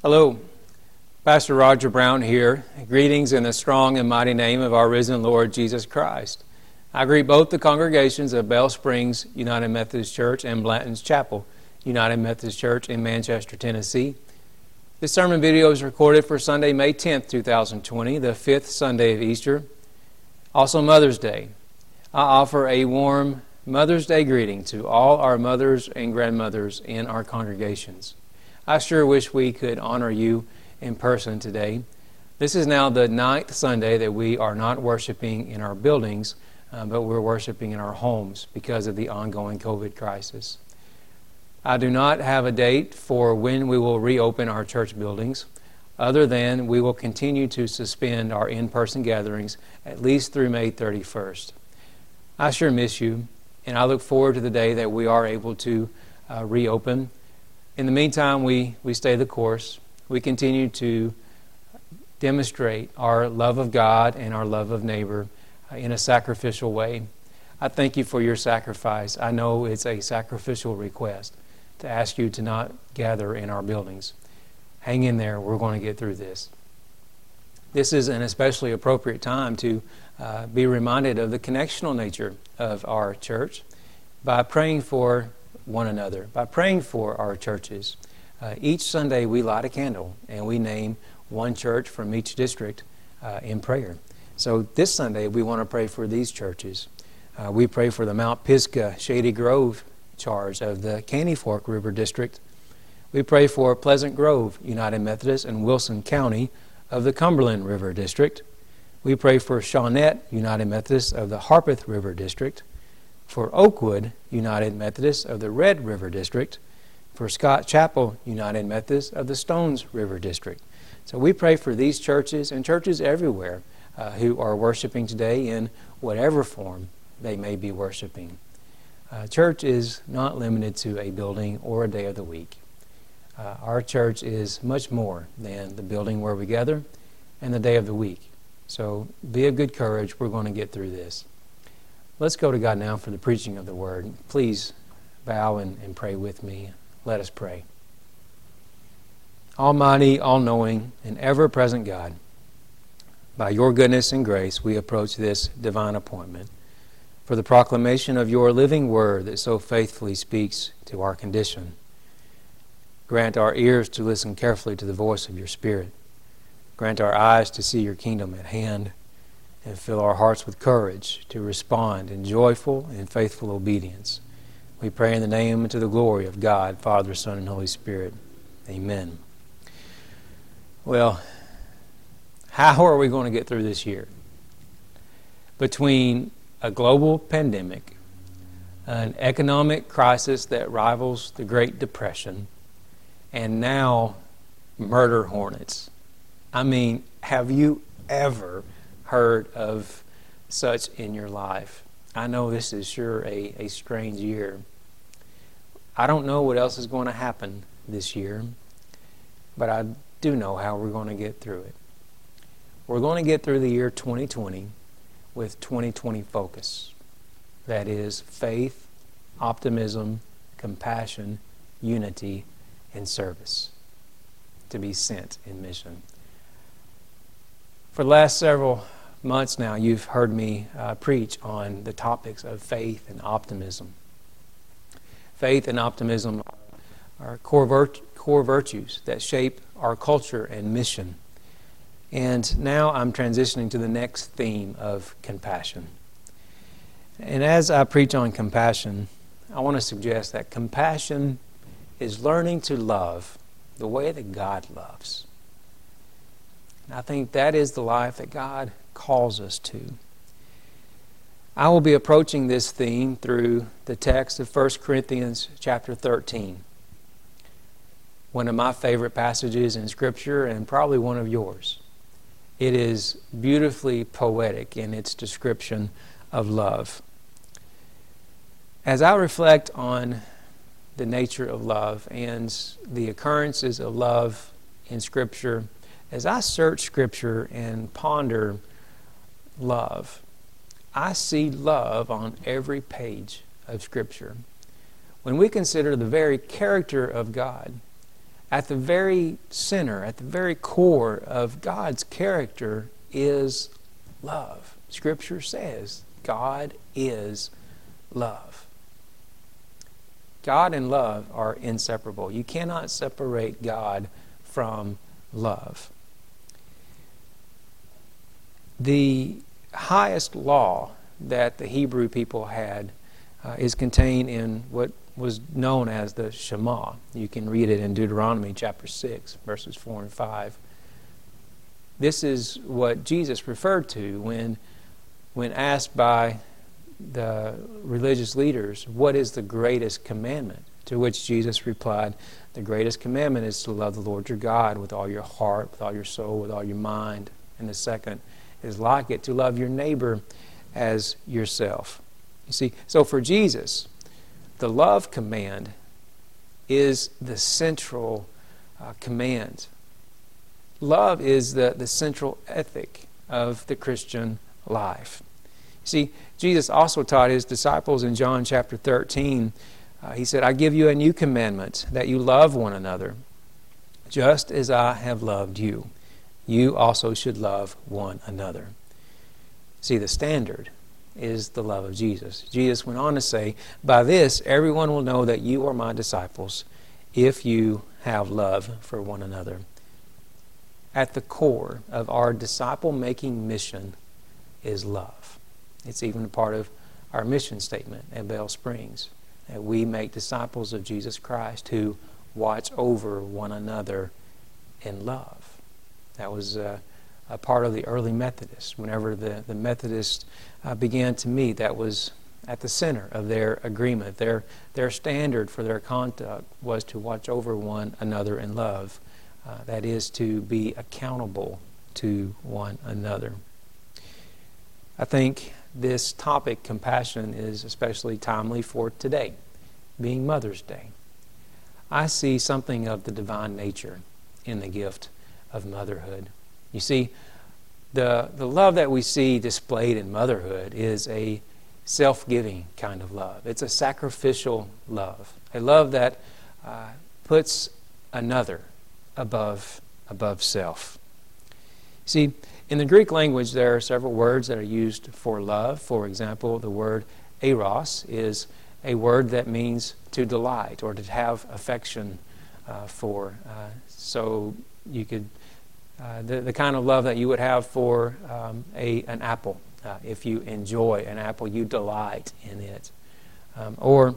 Hello, Pastor Roger Brown here. Greetings in the strong and mighty name of our risen Lord Jesus Christ. I greet both the congregations of Bell Springs United Methodist Church and Blanton's Chapel United Methodist Church in Manchester, Tennessee. This sermon video is recorded for Sunday, May 10th, 2020, the fifth Sunday of Easter, also Mother's Day. I offer a warm Mother's Day greeting to all our mothers and grandmothers in our congregations. I sure wish we could honor you in person today. This is now the ninth Sunday that we are not worshiping in our buildings, uh, but we're worshiping in our homes because of the ongoing COVID crisis. I do not have a date for when we will reopen our church buildings, other than we will continue to suspend our in person gatherings at least through May 31st. I sure miss you, and I look forward to the day that we are able to uh, reopen. In the meantime, we, we stay the course. We continue to demonstrate our love of God and our love of neighbor uh, in a sacrificial way. I thank you for your sacrifice. I know it's a sacrificial request to ask you to not gather in our buildings. Hang in there. We're going to get through this. This is an especially appropriate time to uh, be reminded of the connectional nature of our church by praying for one another, by praying for our churches. Uh, each Sunday we light a candle and we name one church from each district uh, in prayer. So this Sunday we want to pray for these churches. Uh, we pray for the Mount Pisgah Shady Grove charge of the Caney Fork River District. We pray for Pleasant Grove United Methodist and Wilson County of the Cumberland River District. We pray for Shawnette United Methodist of the Harpeth River District, for Oakwood United Methodist of the Red River District, for Scott Chapel United Methodist of the Stones River District. So we pray for these churches and churches everywhere uh, who are worshiping today in whatever form they may be worshiping. Uh, church is not limited to a building or a day of the week. Uh, our church is much more than the building where we gather and the day of the week. So be of good courage. We're going to get through this. Let's go to God now for the preaching of the word. Please bow and, and pray with me. Let us pray. Almighty, all knowing, and ever present God, by your goodness and grace, we approach this divine appointment for the proclamation of your living word that so faithfully speaks to our condition. Grant our ears to listen carefully to the voice of your Spirit. Grant our eyes to see your kingdom at hand, and fill our hearts with courage to respond in joyful and faithful obedience. We pray in the name and to the glory of God, Father, Son, and Holy Spirit. Amen. Well, how are we going to get through this year? Between a global pandemic, an economic crisis that rivals the Great Depression, and now murder hornets. I mean, have you ever heard of such in your life? I know this is sure a, a strange year. I don't know what else is going to happen this year, but I do know how we're going to get through it. We're going to get through the year 2020 with 2020 focus. That is faith, optimism, compassion, unity, and service to be sent in mission. For the last several months now, you've heard me uh, preach on the topics of faith and optimism. Faith and optimism are core, virt- core virtues that shape our culture and mission. And now I'm transitioning to the next theme of compassion. And as I preach on compassion, I want to suggest that compassion is learning to love the way that God loves. And I think that is the life that God calls us to. I will be approaching this theme through the text of 1 Corinthians chapter 13. One of my favorite passages in Scripture and probably one of yours. It is beautifully poetic in its description of love. As I reflect on the nature of love and the occurrences of love in Scripture, as I search Scripture and ponder love, I see love on every page of Scripture. When we consider the very character of God, at the very center, at the very core of God's character is love. Scripture says God is love. God and love are inseparable. You cannot separate God from love. The highest law that the Hebrew people had uh, is contained in what was known as the Shema. You can read it in Deuteronomy chapter 6, verses 4 and 5. This is what Jesus referred to when, when asked by the religious leaders, What is the greatest commandment? To which Jesus replied, The greatest commandment is to love the Lord your God with all your heart, with all your soul, with all your mind. And the second is like it, to love your neighbor as yourself. You see, so for Jesus, the love command is the central uh, command. Love is the, the central ethic of the Christian life. You see, Jesus also taught his disciples in John chapter 13, uh, he said, I give you a new commandment, that you love one another, just as I have loved you. You also should love one another. See, the standard is the love of Jesus. Jesus went on to say, By this everyone will know that you are my disciples if you have love for one another. At the core of our disciple making mission is love. It's even a part of our mission statement at Bell Springs that we make disciples of Jesus Christ who watch over one another in love. That was uh, a part of the early Methodists. Whenever the, the Methodists uh, began to meet, that was at the center of their agreement. Their, their standard for their conduct was to watch over one another in love. Uh, that is, to be accountable to one another. I think this topic, compassion, is especially timely for today, being Mother's Day. I see something of the divine nature in the gift of motherhood. You see, the, the love that we see displayed in motherhood is a self giving kind of love. It's a sacrificial love, a love that uh, puts another above, above self. See, in the Greek language, there are several words that are used for love. For example, the word eros is a word that means to delight or to have affection uh, for. Uh, so you could uh, the, the kind of love that you would have for um, a, an apple. Uh, if you enjoy an apple, you delight in it. Um, or,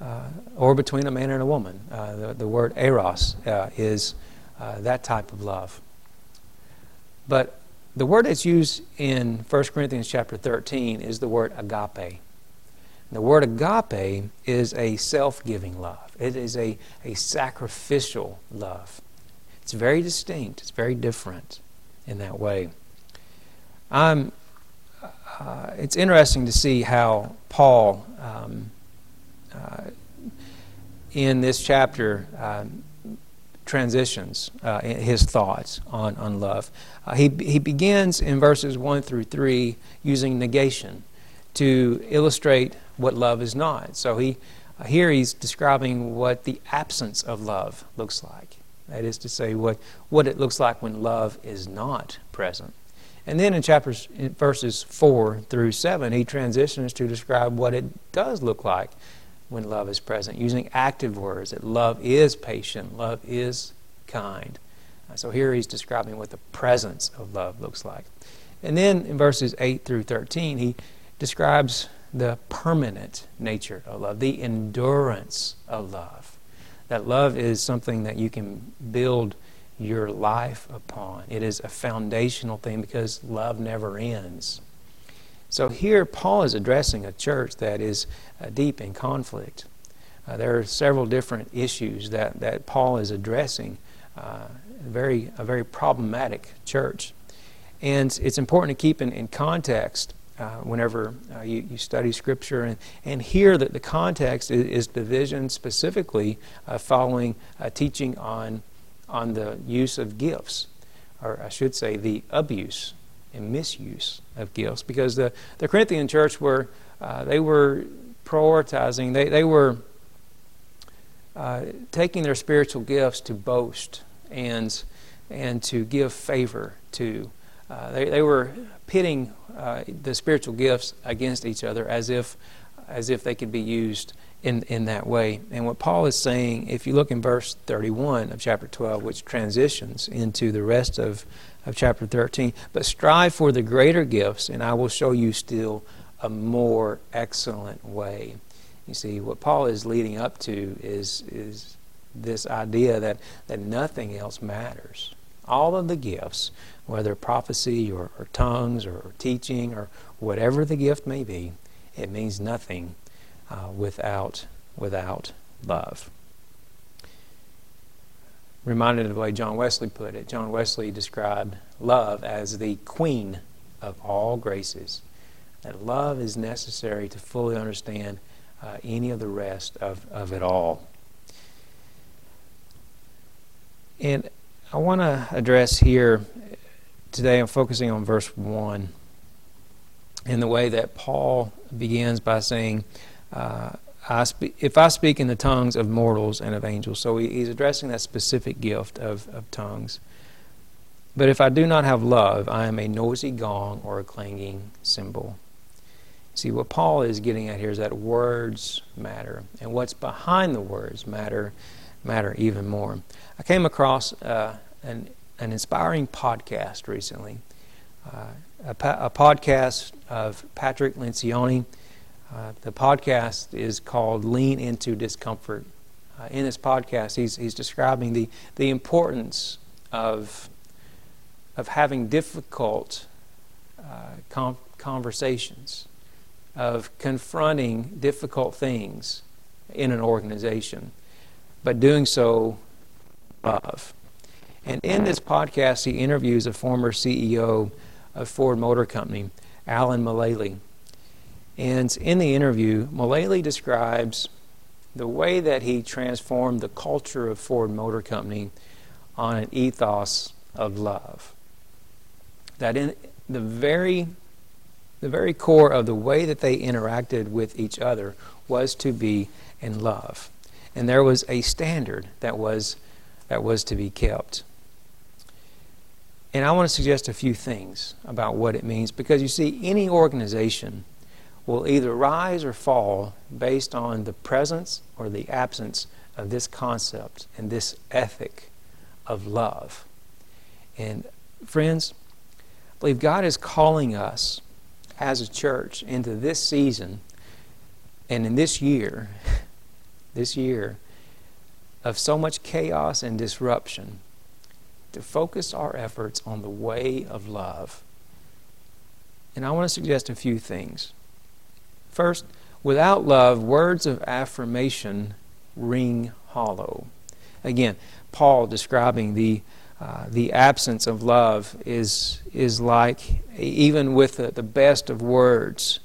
uh, or between a man and a woman. Uh, the, the word eros uh, is that type of love. But the word that's used in 1 Corinthians chapter 13 is the word agape. The word agape is a self giving love, it is a, a sacrificial love. It's very distinct, it's very different in that way. Um, uh, it's interesting to see how Paul, um, uh, in this chapter, um, transitions uh, his thoughts on, on love. Uh, he, he begins in verses 1 through 3 using negation to illustrate what love is not. So he, here he's describing what the absence of love looks like. That is to say, what, what it looks like when love is not present. And then in chapters in verses 4 through 7, he transitions to describe what it does look like when love is present, using active words that love is patient, love is kind. Uh, so here he's describing what the presence of love looks like. And then in verses 8 through 13, he describes the permanent nature of love, the endurance of love that love is something that you can build your life upon. It is a foundational thing because love never ends. So here, Paul is addressing a church that is uh, deep in conflict. Uh, there are several different issues that, that Paul is addressing. Uh, very, a very problematic church. And it's important to keep in, in context uh, whenever uh, you, you, study Scripture. And, and here, the, the context is, is division specifically uh, following teaching on, on the use of gifts, or I should say, the abuse and misuse of gifts. Because the, the Corinthian church were, uh, they were prioritizing, they, they were uh, taking their spiritual gifts to boast and, and to give favor to. Uh, they, they were pitting uh, the spiritual gifts against each other as if, as if they could be used in, in that way. And what Paul is saying, if you look in verse 31 of chapter 12, which transitions into the rest of, of chapter 13, but strive for the greater gifts, and I will show you still a more excellent way. You see, what Paul is leading up to is, is this idea that, that nothing else matters. All of the gifts, whether prophecy or, or tongues or, teaching or whatever the gift may be, it means nothing uh, without, without love. Reminded of the way John Wesley put it. John Wesley described love as the queen of all graces. That love is necessary to fully understand uh, any of the rest of, of it all. And I want to address here today, I'm focusing on verse 1 in the way that Paul begins by saying, uh, I spe- if I speak in the tongues of mortals and of angels. So he's addressing that specific gift of, of tongues. But if I do not have love, I am a noisy gong or a clanging cymbal. See, what Paul is getting at here is that words matter, and what's behind the words matter, matter even more. I came across uh, an, an inspiring podcast recently, uh, a, a, podcast of Patrick Lencioni. Uh, the podcast is called Lean Into Discomfort. Uh, in this podcast, he's, he's describing the, the importance of, of having difficult uh, com- conversations of confronting difficult things in an organization, but doing so love. And in this podcast, he interviews a former CEO of Ford Motor Company, Alan Mulally. And in the interview, Mulally describes the way that he transformed the culture of Ford Motor Company on an ethos of love. That in the very the very core of the way that they interacted with each other was to be in love. And there was a standard that was, that was to be kept. And I want to suggest a few things about what it means because you see, any organization will either rise or fall based on the presence or the absence of this concept and this ethic of love. And friends, I believe God is calling us as a church into this season and in this year, this year of so much chaos and disruption, to focus our efforts on the way of love. And I want to suggest a few things. First, without love, words of affirmation ring hollow. Again, Paul describing the uh, the absence of love is, is like, even with the, the best of words,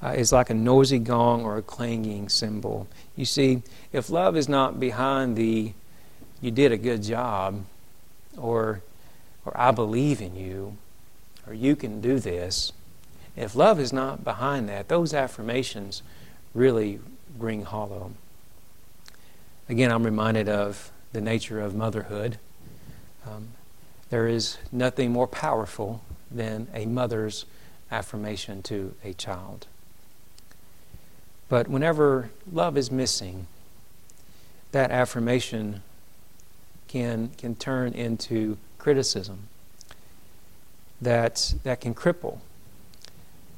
uh, is like a noisy gong or a clanging cymbal. You see, if love is not behind the, you did a good job, or, or I believe in you, or you can do this, if love is not behind that, those affirmations really ring hollow. Again, I'm reminded of the nature of motherhood. Um, there is nothing more powerful than a mother's affirmation to a child. But whenever love is missing, that affirmation can, can turn into criticism that, that can cripple.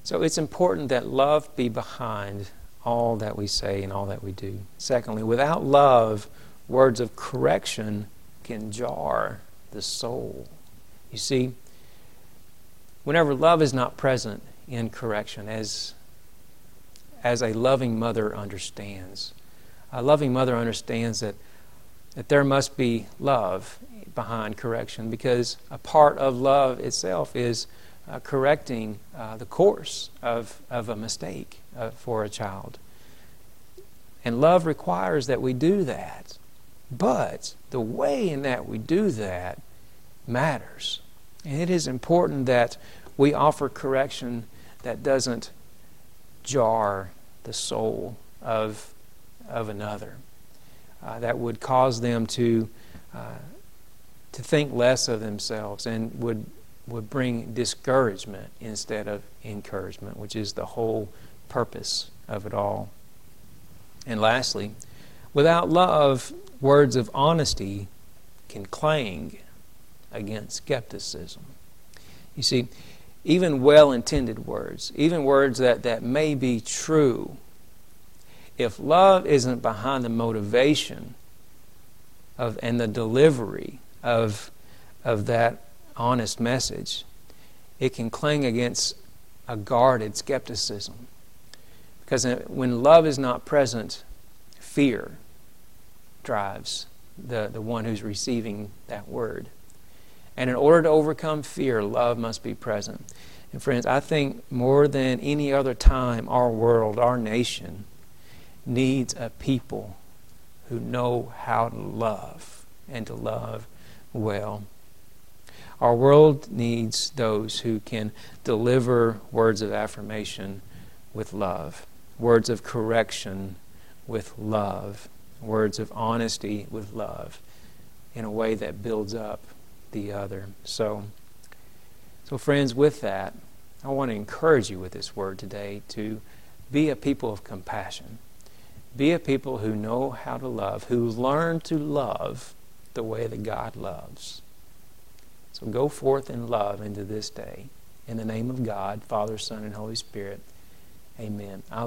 So it's important that love be behind all that we say and all that we do. Secondly, without love, words of correction can jar the soul. You see, whenever love is not present in correction, as, as a loving mother understands, a loving mother understands that, that there must be love behind correction because a part of love itself is uh, correcting uh, the course of, of a mistake uh, for a child. And love requires that we do that. But the way in that we do that matters. And it is important that we offer correction that doesn't jar the soul of, of another. uh, that would cause them to, uh, to think less of themselves and would, would bring discouragement instead of encouragement, which is the whole purpose of it all. And lastly, without love, words of honesty can clang against skepticism. You see, even well intended words, even words that, that may be true, if love isn't behind the motivation of, and the delivery of, of that honest message, it can cling against a guarded skepticism. Because when love is not present, fear drives the, the one who's receiving that word. And in order to overcome fear, love must be present. And friends, I think more than any other time, our world, our nation, needs a people who know how to love and to love well. Our world needs those who can deliver words of affirmation with love, words of correction with love, words of honesty with love in a way that builds up the other. So, so friends, with that, I want to encourage you with this word today to be a people of compassion. Be a people who know how to love, who learn to love the way that God loves. So go forth in love into this day. In the name of God, Father, Son, and Holy Spirit, amen. I